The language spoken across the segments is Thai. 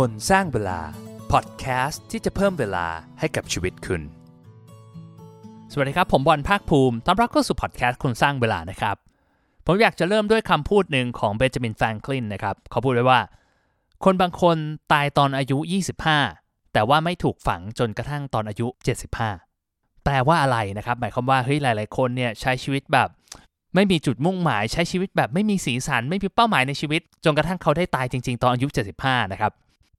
คนสร้างเวลา พอดแคสต์ที่จะเพิ่มเวลาให้กับชีวิตคุณ สวัสดีครับ ผมบอลภาคภูมิต้อนรับเข้าสู่พอดแคสต์คนสร้างเวลานะครับ ผมอยากจะเริ่มด้วยคำพูดหนึ่งของเบนจามินแฟรงคลินนะครับ เขาพูดไว้ว่า คนบางคนตายตอนอายุ 25 แต่ว่าไม่ถูกฝังจนกระทั่งตอนอายุ 75 แปลว่าอะไรนะครับ หมายความว่าเฮ้ยหลาย ๆ คนเนี่ยใช้ชีวิตแบบไม่มีจุดมุ่งหมายใช้ชีวิตแบบไม่มีสีสัน ไม่มีเป้าหมายในชีวิต จนกระทั่งเขาได้ตายจริง ๆ ตอนอายุ 75 นะครับ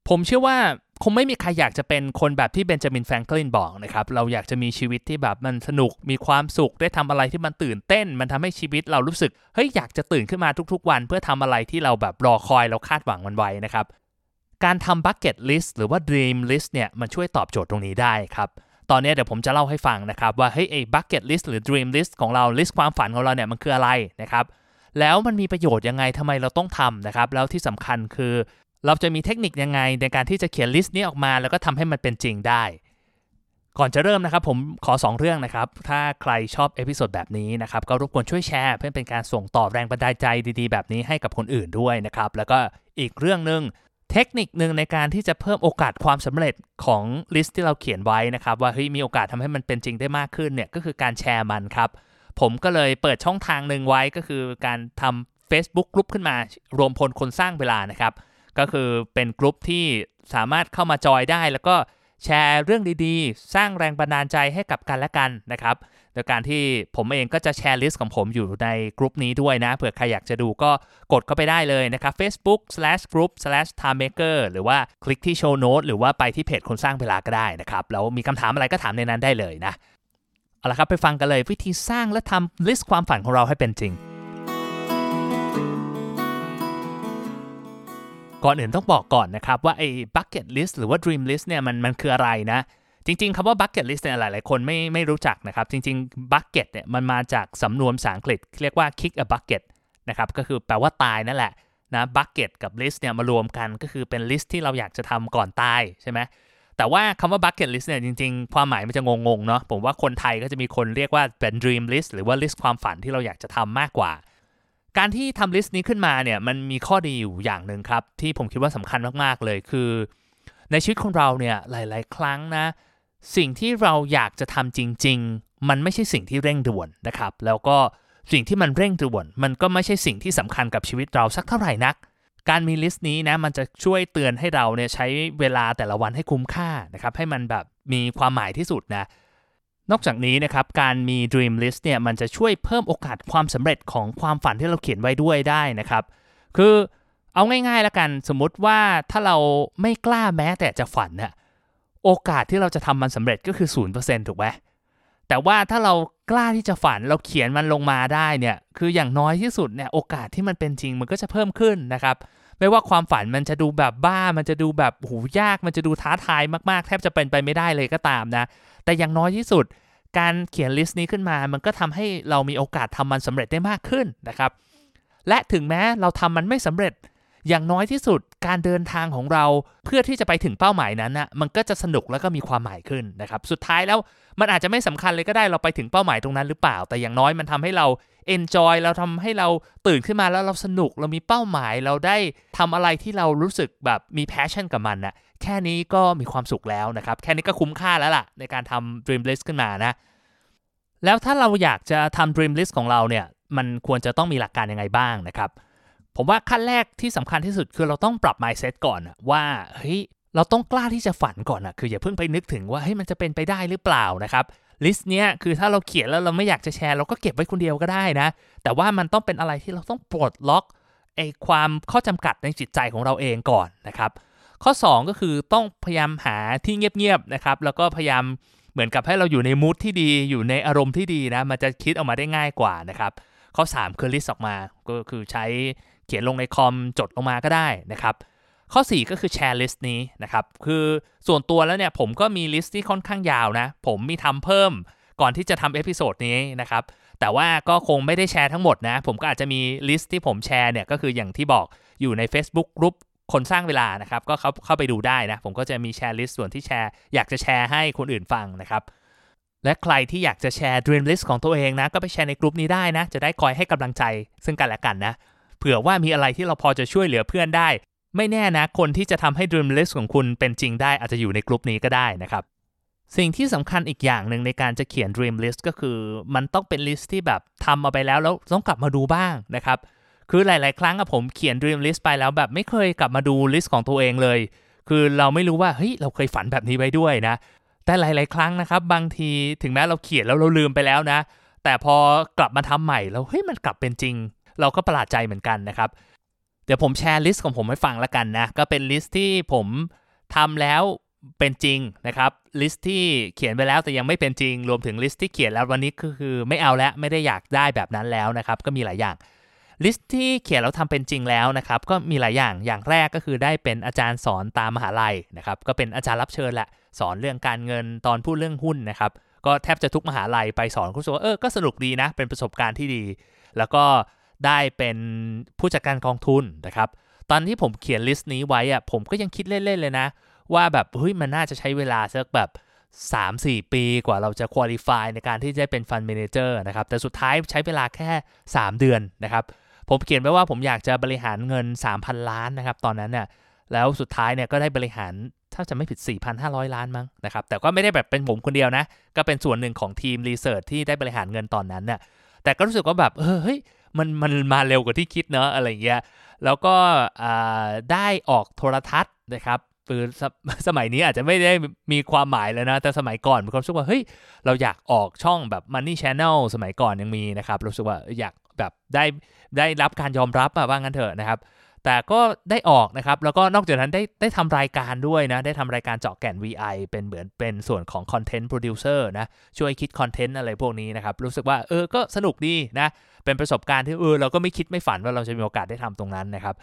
ผมเชื่อว่าคงไม่มีใครอยากจะเป็นคนแบบที่เบนจามินแฟรงคลินบอกนะครับ เราอยากจะมีชีวิตที่แบบมันสนุก มีความสุข ได้ทำอะไรที่มันตื่นเต้น มันทำให้ชีวิตเรารู้สึก เฮ้ย อยากจะตื่นขึ้นมาทุกๆวัน เพื่อทำอะไรที่เราแบบรอคอย เราคาดหวังมันไว้นะครับ การทำ bucket list หรือว่า dream list เนี่ย มันช่วยตอบโจทย์ตรงนี้ได้ครับ ตอนนี้เดี๋ยวผมจะเล่าให้ฟังนะครับ ว่า เฮ้ย ไอ้ bucket list หรือ dream list ของเรา list ความฝันของเราเนี่ย มันคืออะไรนะครับ แล้วมันมีประโยชน์ยังไงทำไมเราต้องทำนะครับ แล้วที่สำคัญคือ เราจะมีเทคนิคยังไงในการที่จะเขียน list นี้ออกมา แล้วก็ทำให้มันเป็นจริงได้ ก่อนจะเริ่มนะครับ ผมขอ 2 เรื่องนะครับ ถ้าใครชอบ episode แบบนี้นะครับ ก็รบกวนช่วยแชร์ เพื่อเป็นการส่งต่อแรงบันดาลใจดีๆ แบบนี้ให้กับคนอื่นด้วยนะครับ แล้วก็อีกเรื่องหนึ่งเทคนิคหนึ่งในการที่จะเพิ่มโอกาสความสำเร็จของ list ที่เราเขียนไว้นะครับว่าเฮ้ยมีโอกาสทำให้มันเป็นจริงได้มากขึ้นเนี่ยก็คือการแชร์มันครับ ผมก็เลยเปิดช่องทางหนึ่งไว้ก็คือการทำ Facebook กลุ่มขึ้นมารวมพลคนสร้างเวลานะครับ ก็คือเป็นกลุ่มที่สามารถเข้ามาจอยได้ แล้วก็แชร์เรื่องดีๆ สร้างแรงบันดาลใจให้กับกันและกันนะครับ โดยการที่ผมเองก็จะแชร์ list ของผมอยู่ในกลุ่มนี้ด้วยนะ เผื่อใครอยากจะดูก็กดเข้าไปได้เลยนะครับ facebook/group/timemaker หรือว่าคลิกที่ show note หรือว่าไปที่เพจคนสร้างเวลาก็ได้นะครับ แล้วมีคำถามอะไรก็ถามในนั้นได้เลยนะ เอาละครับไปฟังกันเลยวิธีสร้างและทำลิสต์ความฝันของเราให้เป็นจริง ก่อนอื่นต้องบอกก่อนนะครับว่าไอ้ bucket list หรือว่า dream list เนี่ยมันมันคืออะไรนะ จริง ๆคำว่า bucket list เนี่ยหลาย ๆ คนไม่ไม่รู้จักนะครับ จริง ๆ bucket เนี่ยมันมาจากสำนวนภาษาอังกฤษ เรียกว่า kick a bucket นะครับก็คือแปลว่าตายนั่นแหละนะ bucket กับ list เนี่ยมารวมกันก็คือเป็น list ที่เราอยากจะทำก่อนตายใช่ไหมแต่ว่าคำว่า bucket list เนี่ยจริง ๆ ความหมายมันจะงงๆเนาะผมว่าคนไทยก็จะมีคนเรียกว่าเป็น dream list หรือว่า list ความฝันที่เราอยากจะทำมากกว่า การที่ทำลิสต์นี้ขึ้นมาเนี่ยมันมีข้อดีอยู่อย่างหนึ่งครับ ที่ผมคิดว่าสำคัญมากๆเลยคือ ในชีวิตของเราเนี่ยหลาย ๆ ครั้งนะ สิ่งที่เราอยากจะทำจริง ๆ มันไม่ใช่สิ่งที่เร่งด่วนนะครับ แล้วก็สิ่งที่มันเร่งด่วน มันก็ไม่ใช่สิ่งที่สำคัญกับชีวิตเราสักเท่าไหร่นัก การมีลิสต์นี้นะมันจะช่วยเตือนให้เราเนี่ยใช้เวลาแต่ละวันให้คุ้มค่านะครับให้มันแบบมีความหมายที่สุดนะ นอกจากนี้นะครับการมี Dream List เนี่ยมันจะช่วยเพิ่มโอกาสความสำเร็จของความฝันที่เราเขียนไว้ด้วยได้นะครับ คือเอาง่ายๆแล้วกันสมมติว่าถ้าเราไม่กล้าแม้แต่จะฝันน่ะโอกาสที่เราจะทำมันสำเร็จก็คือ 0%ถูกไหมแต่ว่าถ้าเรากล้าที่จะฝันเราเขียนมันลงมาได้เนี่ยคืออย่างน้อยที่สุดเนี่ยโอกาสที่มันเป็นจริงมันก็จะเพิ่มขึ้นนะครับ ไม่ว่าความฝันมันจะดูแบบบ้า มันจะดูแบบหูยาก มันจะดูท้าทายมากๆ แทบจะเป็นไปไม่ได้เลยก็ตามนะ แต่อย่างน้อยที่สุด การเขียนลิสต์นี้ขึ้นมา มันก็ทำให้เรามีโอกาสทำมันสำเร็จได้มากขึ้นนะครับ และถึงแม้เราทำมันไม่สำเร็จ อย่างน้อยที่สุดการเดินทางของเราเพื่อที่จะไปถึงเป้าหมายนั้นนะมันก็จะสนุกแล้วก็มีความหมายขึ้นนะครับ สุดท้ายแล้วมันอาจจะไม่สำคัญเลยก็ได้เราไปถึงเป้าหมายตรงนั้นหรือเปล่า แต่อย่างน้อยมันทำให้เรา enjoy เราทำให้เราตื่นขึ้นมาแล้วเราสนุกเรามีเป้าหมายเราได้ทำอะไรที่เรารู้สึกแบบมี passion กับมันนะแค่นี้ก็มีความสุขแล้วนะครับ แค่นี้ก็คุ้มค่าแล้วล่ะ ในการทำ dream list ขึ้นมานะ แล้วถ้าเราอยากจะทำ dream list ของเราเนี่ย มันควรจะต้องมีหลักการยังไงบ้างนะครับ ผมว่าขั้นแรกที่สำคัญที่สุดคือเราต้องปรับ mindset ก่อนว่าเฮ้ยเราต้องกล้าที่จะฝันก่อนนะคืออย่าเพิ่งไปนึกถึงว่าเฮ้ยมันจะเป็นไปได้หรือเปล่านะครับลิสต์เนี้ยคือถ้าเราเขียนแล้วเราไม่อยากจะแชร์ เราก็เก็บไว้คนเดียวก็ได้นะ แต่ว่ามันต้องเป็นอะไรที่เราต้องปลดล็อกไอ้ความข้อจำกัดในจิตใจของเราเองก่อนนะครับ ข้อ 2 ก็คือต้องพยายามหาที่เงียบๆนะครับแล้วก็พยายามเหมือนกับให้เราอยู่ใน mood ที่ดีอยู่ในอารมณ์ที่ดีนะมันจะคิดออกมาได้ง่ายกว่านะครับข้อ 3 คือลิสต์ออกมาก็คือใช้ เขียนลงในคอมจดลงมาก็ได้นะครับข้อ 4 ก็คือแชร์ลิสต์นี้นะครับคือส่วนตัวแล้วเนี่ยผมก็มีลิสต์ที่ค่อนข้างยาวนะ ผมมีทำเพิ่มก่อนที่จะทำ episode นี้นะครับแต่ว่าก็คงไม่ได้แชร์ทั้งหมดนะ ผมก็อาจจะมีลิสต์ที่ผมแชร์เนี่ยก็คืออย่างที่บอกอยู่ใน Facebook กลุ่มคนสร้างเวลานะครับก็เข้าเข้าไปดูได้นะ ผมก็จะมีแชร์ลิสต์ส่วนที่แชร์ อยากจะแชร์ให้คนอื่นฟังนะครับและใครที่อยากจะแชร์ Dream List ของตัวเองนะ ก็ไปแชร์ในกลุ่มนี้ได้นะ จะได้คอยให้กำลังใจซึ่งกันและกันนะ เผื่อว่ามีอะไรที่เราพอจะช่วยเหลือเพื่อนได้ ไม่แน่นะ คนที่จะทำให้ Dream List ของคุณเป็นจริงได้อาจจะอยู่ในกลุ่มนี้ก็ได้นะครับ สิ่งที่สำคัญอีกอย่างหนึ่งในการจะเขียน Dream List ก็คือ มันต้องเป็นลิสต์ที่แบบทำมาไปแล้วแล้วต้องกลับมาดูบ้างนะครับ คือหลาย ๆ ครั้งอะผมเขียน Dream List ไปแล้วแบบไม่เคยกลับมาดูลิสต์ของตัวเองเลย คือเราไม่รู้ว่าเฮ้ยเราเคยฝันแบบนี้ไว้ด้วยนะ แต่หลาย ๆ ครั้งนะครับบางทีถึงแม้เราเขียนแล้วเราลืมไปแล้วนะ แต่พอกลับมาทำใหม่แล้วเฮ้ยมันกลับเป็นจริง เราก็ประหลาดใจเหมือนกันนะครับ เดี๋ยวผมแชร์ลิสต์ของผมให้ฟังแล้วกันนะ ก็เป็นลิสต์ที่ผมทำแล้วเป็นจริงนะครับ ลิสต์ที่เขียนไปแล้วแต่ยังไม่เป็นจริง รวมถึงลิสต์ที่เขียนแล้ววันนี้ก็คือไม่เอาแล้วไม่ได้อยากได้แบบนั้นแล้วนะครับ ก็มีหลายอย่าง ลิสต์ที่เขียนแล้วทำเป็นจริงแล้วนะครับ ก็มีหลายอย่าง อย่างแรกก็คือได้เป็นอาจารย์สอนตามมหาลัยนะครับ ก็เป็นอาจารย์รับเชิญแหละ สอนเรื่องการเงินตอนพูดเรื่องหุ้นนะครับ ก็แทบจะทุกมหาลัยไปสอนก็รู้สึกว่าเออ ก็สนุกดีนะ เป็นประสบการณ์ที่ดี แล้วก็ ได้เป็นผู้จัดการกองทุนนะครับ ตอนที่ผมเขียนลิสต์นี้ไว้อะผมก็ยังคิดเล่นๆเลยนะ ว่าแบบเฮ้ยมันน่าจะใช้เวลาสักแบบ 3-4 ปีกว่าเราจะ qualify ในการที่จะเป็น fund manager นะครับ แต่สุดท้ายใช้เวลาแค่ 3 เดือนนะครับ ผมเขียนไว้ว่าผมอยากจะบริหารเงิน 3,000 ล้านนะครับ ตอนนั้นเนี่ยแล้วสุดท้ายเนี่ยก็ได้บริหารถ้าจำไม่ผิด 4,500 ล้านมั้งนะครับ แต่ก็ไม่ได้แบบเป็นผมคนเดียวนะ ก็เป็นส่วนหนึ่งของทีมรีเสิร์ชที่ได้บริหารเงินตอนนั้นน่ะแต่ก็รู้สึกว่าแบบเออเฮ้ย มันมันมาเร็วกว่าที่คิดเนอะอะไรเงี้ยแล้วก็ได้ออกโทรทัศน์นะครับคือสสมัยนี้อาจจะไม่ได้มีความหมายแล้วนะ แต่สมัยก่อนมีความรู้สึกว่าเฮ้ยเราอยากออกช่องแบบ Money Channel สมัยก่อนยังมีนะครับรู้สึกว่าอยากแบบได้ได้รับการยอมรับอะว่างั้นเถอะนะครับ แต่ก็ได้ออกนะครับ แล้วก็นอกจากนั้นได้ได้ทำรายการด้วยนะ ได้ทำรายการเจาะแก่น VI เป็นเหมือนเป็นส่วนของ Content Producer นะ ช่วยคิดคอนเทนต์อะไรพวกนี้นะครับ รู้สึกว่าเออ ก็สนุกดีนะ เป็นประสบการณ์ที่เออเราก็ไม่คิดไม่ฝันว่าเราจะมีโอกาสได้ทำตรงนั้นนะครับ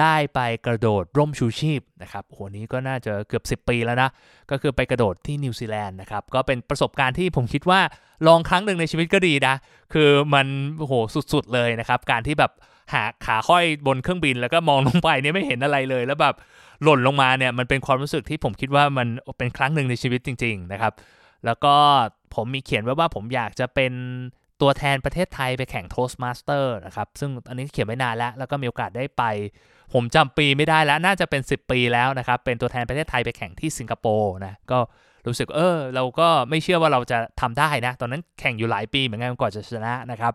ได้ไปกระโดดร่มชูชีพนะครับโหนี้ก็น่าจะเกือบ 10 ปีแล้วนะ ก็คือไปกระโดดที่นิวซีแลนด์นะครับ ก็เป็นประสบการณ์ที่ผมคิดว่าลองครั้งหนึ่งในชีวิตก็ดีนะ คือมันโหสุดๆเลยนะครับ การที่แบบ หาขาห้อยบนเครื่องบินแล้วก็มองลงไปเนี่ยไม่เห็นอะไรเลย แล้วแบบหล่นลงมาเนี่ยมันเป็นความรู้สึกที่ผมคิดว่ามันเป็นครั้งหนึ่งในชีวิตจริง ๆ นะครับ แล้วก็ผมมีเขียนไว้ว่าผมอยากจะเป็นตัวแทนประเทศไทยไปแข่ง Toastmaster นะครับ ซึ่งอันนี้เขียนไว้นานแล้ว แล้วก็มีโอกาสได้ไป ผมจำปีไม่ได้แล้ว น่าจะเป็น 10 ปีแล้วนะครับ เป็นตัวแทนประเทศไทยไปแข่งที่สิงคโปร์นะ ก็รู้สึกเออ เราก็ไม่เชื่อว่าเราจะทำได้นะ ตอนนั้นแข่งอยู่หลายปีเหมือนกันก่อนจะชนะนะครับ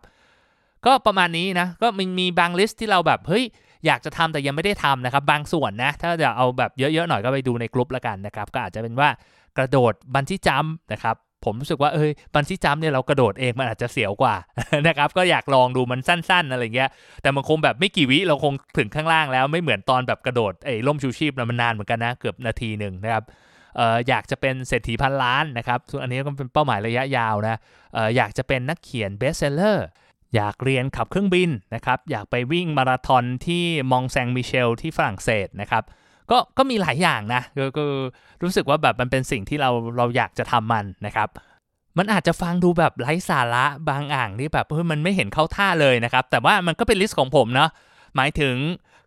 ก็ประมาณนี้นะ ก็มีมีบางลิสต์ที่เราแบบเฮ้ยอยากจะทำแต่ยังไม่ได้ทำนะครับ บางส่วนนะ ถ้าจะเอาแบบเยอะๆหน่อยก็ไปดูในกลุ่มละกันนะครับ ก็อาจจะเป็นว่ากระโดด bungee jump นะครับผมรู้สึกว่าเอ้ย bungee jump เนี่ยเรากระโดดเองมันอาจจะเสียวกว่านะครับก็อยากลองดูมันสั้นๆอะไรเงี้ยแต่มันคงแบบไม่กี่วิเราคงถึงข้างล่างแล้วไม่เหมือนตอนแบบกระโดดไอ้ล่มชูชีพนะมันนานเหมือนกันนะเกือบนาทีหนึ่งนะครับเอ่ออยากจะเป็นเศรษฐีพันล้านนะครับส่วนอันนี้ก็เป็นเป้าหมายระยะยาวนะเอ่ออยากจะเป็นนักเขียน best seller อยากเรียนขับเครื่องบินนะครับ อยากไปวิ่งมาราธอนที่ Mont Saint-Michel ที่ฝรั่งเศสนะครับก็ก็มีหลายอย่างนะก็รู้สึกว่าแบบมันเป็นสิ่งที่เราเราอยากจะทำมันนะครับ มันอาจจะฟังดูแบบไร้สาระบางอย่างที่แบบเฮ้ยมันไม่เห็นเข้าท่าเลยนะครับ แต่ว่ามันก็เป็นลิสต์ของผมเนาะหมายถึง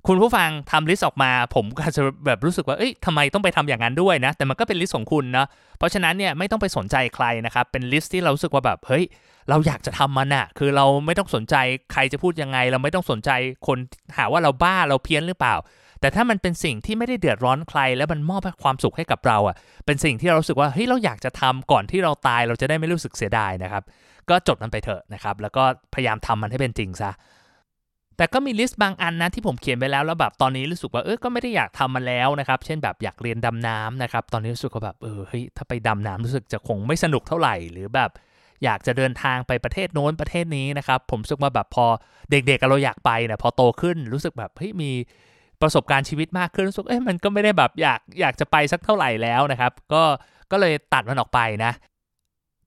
คุณผู้ฟังทำลิสต์ออกมา ผมก็จะแบบรู้สึกว่าเอ้ยทำไมต้องไปทำอย่างนั้นด้วยนะ แต่มันก็เป็นลิสต์ของคุณเนาะเพราะฉะนั้นเนี่ยไม่ต้องไปสนใจใครนะครับ เป็นลิสต์ที่เรารู้สึกว่าแบบเฮ้ย เราอยากจะทำมันอะคือเราไม่ต้องสนใจใครจะพูดยังไง เราไม่ต้องสนใจคนหาว่าเราบ้าเราเพี้ยนหรือเปล่า แต่ถ้ามันเป็นสิ่งที่ไม่ได้เดือดร้อนใคร แล้วมันมอบความสุขให้กับเราอะเป็นสิ่งที่เรารู้สึกว่าเฮ้ยเราอยากจะทำก่อนที่เราตายเราจะได้ไม่รู้สึกเสียดายนะครับ ก็จดมันไปเถอะนะครับ แล้วก็พยายามทำมันให้เป็นจริงซะแต่ก็มีลิสต์บางอันนะที่ผมเขียนไปแล้วแล้วแบบตอนนี้รู้สึกว่าเออก็ไม่ได้อยากทำมันแล้วนะครับ เช่นแบบอยากเรียนดำน้ำนะครับ ตอนนี้รู้สึกว่าแบบเออเฮ้ยถ้าไปดำน้ำรู้สึกจะคงไม่สนุกเท่าไหร่หรือแบบ อยากจะเดินทางไปประเทศโน้นประเทศนี้นะครับ ผมรู้สึกว่าแบบพอเด็กๆเราอยากไปเนี่ยพอโตขึ้นรู้สึกแบบเฮ้ยมีประสบการณ์ชีวิตมากขึ้นรู้สึกเอ้ยมันก็ไม่ได้แบบอยากอยากจะไปสักเท่าไหร่แล้วนะครับ ก็ก็เลยตัดมันออกไปนะ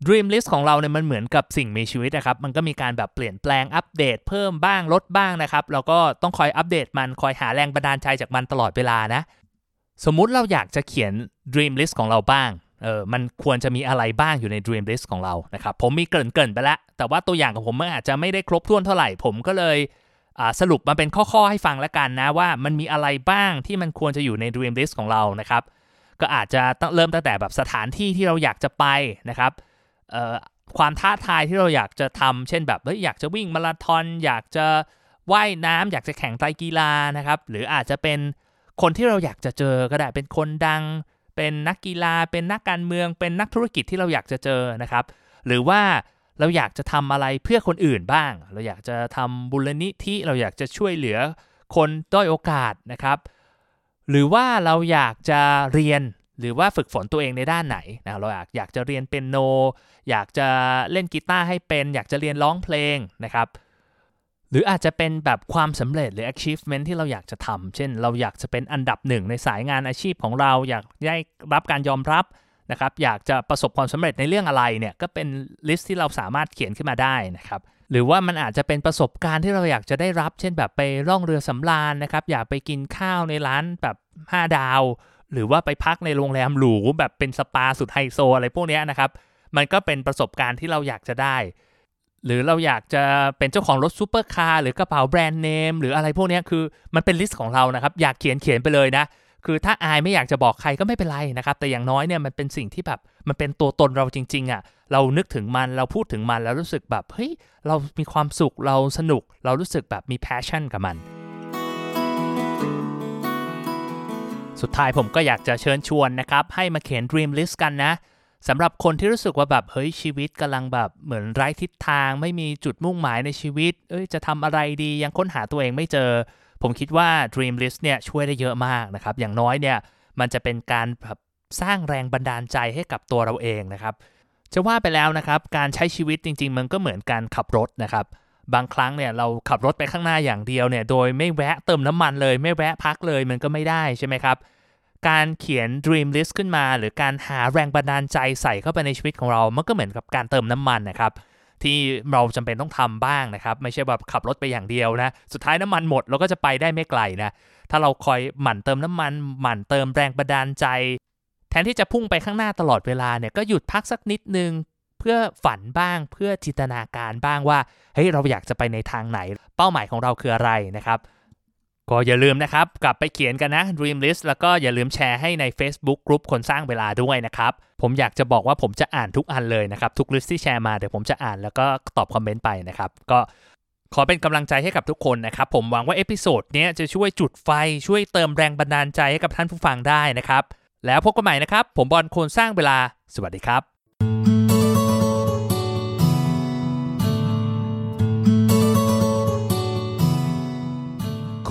Dream List ของเราเนี่ยมันเหมือนกับสิ่งมีชีวิตนะครับ มันก็มีการแบบเปลี่ยนแปลงอัปเดตเพิ่มบ้างลดบ้างนะครับ แล้วก็ต้องคอยอัปเดตมันคอยหาแรงบันดาลใจจากมันตลอดเวลานะ สมมุติเราอยากจะเขียน Dream List ของเราบ้าง เออมันควรจะมีอะไรบ้างอยู่ใน Dream List ของเรานะครับ ผมมีเกริ่นๆไปแล้วแต่ว่าตัวอย่างของผมมันอาจจะไม่ได้ครบถ้วนเท่าไหร่ ผมก็เลยสรุปมาเป็นข้อๆให้ฟังแล้วกันนะว่ามันมีอะไรบ้างที่มันควรจะอยู่ใน Dream List ของเรานะครับ ก็อาจจะต้องเริ่มตั้งแต่แบบสถานที่ที่เราอยากจะไปนะครับความท้าทายที่เราอยากจะทำเช่นแบบเฮ้ยอยากจะวิ่งมาราธอนอยากจะว่ายน้ำอยากจะแข่งไตรกีฬานะครับ หรืออาจจะเป็นคนที่เราอยากจะเจอก็ได้เป็นคนดัง เป็นนักกีฬา เป็นนักการเมือง เป็นนักธุรกิจที่เราอยากจะเจอนะครับ หรือว่าเราอยากจะทำอะไรเพื่อคนอื่นบ้าง เราอยากจะทำบุญนิธิเราอยากจะช่วยเหลือคนด้อยโอกาสนะครับ หรือว่าเราอยากจะเรียนหรือว่าฝึกฝนตัวเองในด้านไหนนะเราอยากอยากจะเรียนเป็นโน อยากจะเล่นกีตาร์ให้เป็น อยากจะเรียนร้องเพลงนะครับ หรืออาจจะเป็นแบบความสำเร็จหรือ achievement ที่เราอยากจะทำเช่น เราอยากจะเป็นอันดับหนึ่งในสายงานอาชีพของเราอยากได้รับการยอมรับนะครับอยากจะประสบความสำเร็จในเรื่องอะไรเนี่ยก็เป็นลิสต์ที่เราสามารถเขียนขึ้นมาได้นะครับหรือว่ามันอาจจะเป็นประสบการณ์ที่เราอยากจะได้รับ เช่นแบบไปล่องเรือสำราญนะครับอยากไปกินข้าวในร้านแบบ 5 ดาว หรือว่าไปพักในโรงแรมหรูแบบเป็นสปาสุดไฮโซอะไรพวกนี้นะครับมันก็เป็นประสบการณ์ที่เราอยากจะได้ หรือเราอยากจะเป็นเจ้าของรถซูเปอร์คาร์หรือกระเป๋าแบรนด์เนมหรืออะไรพวกนี้คือมันเป็นลิสต์ของเรานะครับ อยากเขียนเขียนไปเลยนะ คือถ้าอายไม่อยากจะบอกใครก็ไม่เป็นไรนะครับ แต่อย่างน้อยเนี่ยมันเป็นสิ่งที่แบบมันเป็นตัวตนเราจริง ๆอะ่ะเรานึกถึงมันเราพูดถึงมันแล้วรู้สึกแบบเฮ้ยเรามีความสุขเราสนุก เรารู้สึกแบบมี passion กับมัน สุดท้ายผมก็อยากจะเชิญชวนนะครับให้มาเขียน dream list กันนะ สำหรับคนที่รู้สึกว่าแบบเฮ้ยชีวิตกำลังแบบเหมือนไร้ทิศทาง ไม่มีจุดมุ่งหมายในชีวิต เอ้ยจะทำอะไรดียังค้นหาตัวเองไม่เจอ ผมคิดว่า dream list เนี่ยช่วยได้เยอะมากนะครับ อย่างน้อยเนี่ยมันจะเป็นการแบบสร้างแรงบันดาลใจให้กับตัวเราเองนะครับ จะว่าไปแล้วนะครับ การใช้ชีวิตจริง ๆ มันก็เหมือนการขับรถนะครับ บางครั้งเนี่ยเราขับรถไปข้างหน้าอย่างเดียวเนี่ย โดยไม่แวะเติมน้ำมันเลย ไม่แวะพักเลยมันก็ไม่ได้ใช่ไหมครับ การเขียน dream list ขึ้นมา หรือการหาแรงบันดาลใจใส่เข้าไปในชีวิตของเรา มันก็เหมือนกับการเติมน้ำมันนะครับ ที่เราจำเป็นต้องทำบ้างนะครับ ไม่ใช่แบบขับรถไปอย่างเดียวนะ สุดท้ายน้ำมันหมดเราก็จะไปได้ไม่ไกลนะ ถ้าเราคอยหมั่นเติมน้ำมัน หมั่นเติมแรงบันดาลใจ แทนที่จะพุ่งไปข้างหน้าตลอดเวลาเนี่ยก็หยุดพักสักนิดนึงเพื่อฝันบ้างเพื่อจินตนาการบ้างว่าเฮ้ยเราอยากจะไปในทางไหน เป้าหมายของเราคืออะไรนะครับ ก็อย่าลืมนะครับ กลับไปเขียนกันนะ Dream List แล้วก็อย่าลืมแชร์ให้ใน Facebook กลุ่มคนสร้างเวลาด้วยนะครับ ผมอยากจะบอกว่าผมจะอ่านทุกอันเลยนะครับ ทุกลิสต์ที่แชร์มาเดี๋ยวผมจะอ่านแล้วก็ตอบคอมเมนต์ไปนะครับ ก็ขอเป็นกำลังใจให้กับทุกคนนะครับ ผมหวังว่า episode นี้จะช่วยจุดไฟช่วยเติมแรงบันดาลใจให้กับท่านผู้ฟังได้นะครับ แล้วพบกันใหม่นะครับ ผมบอลคนสร้างเวลา สวัสดีครับ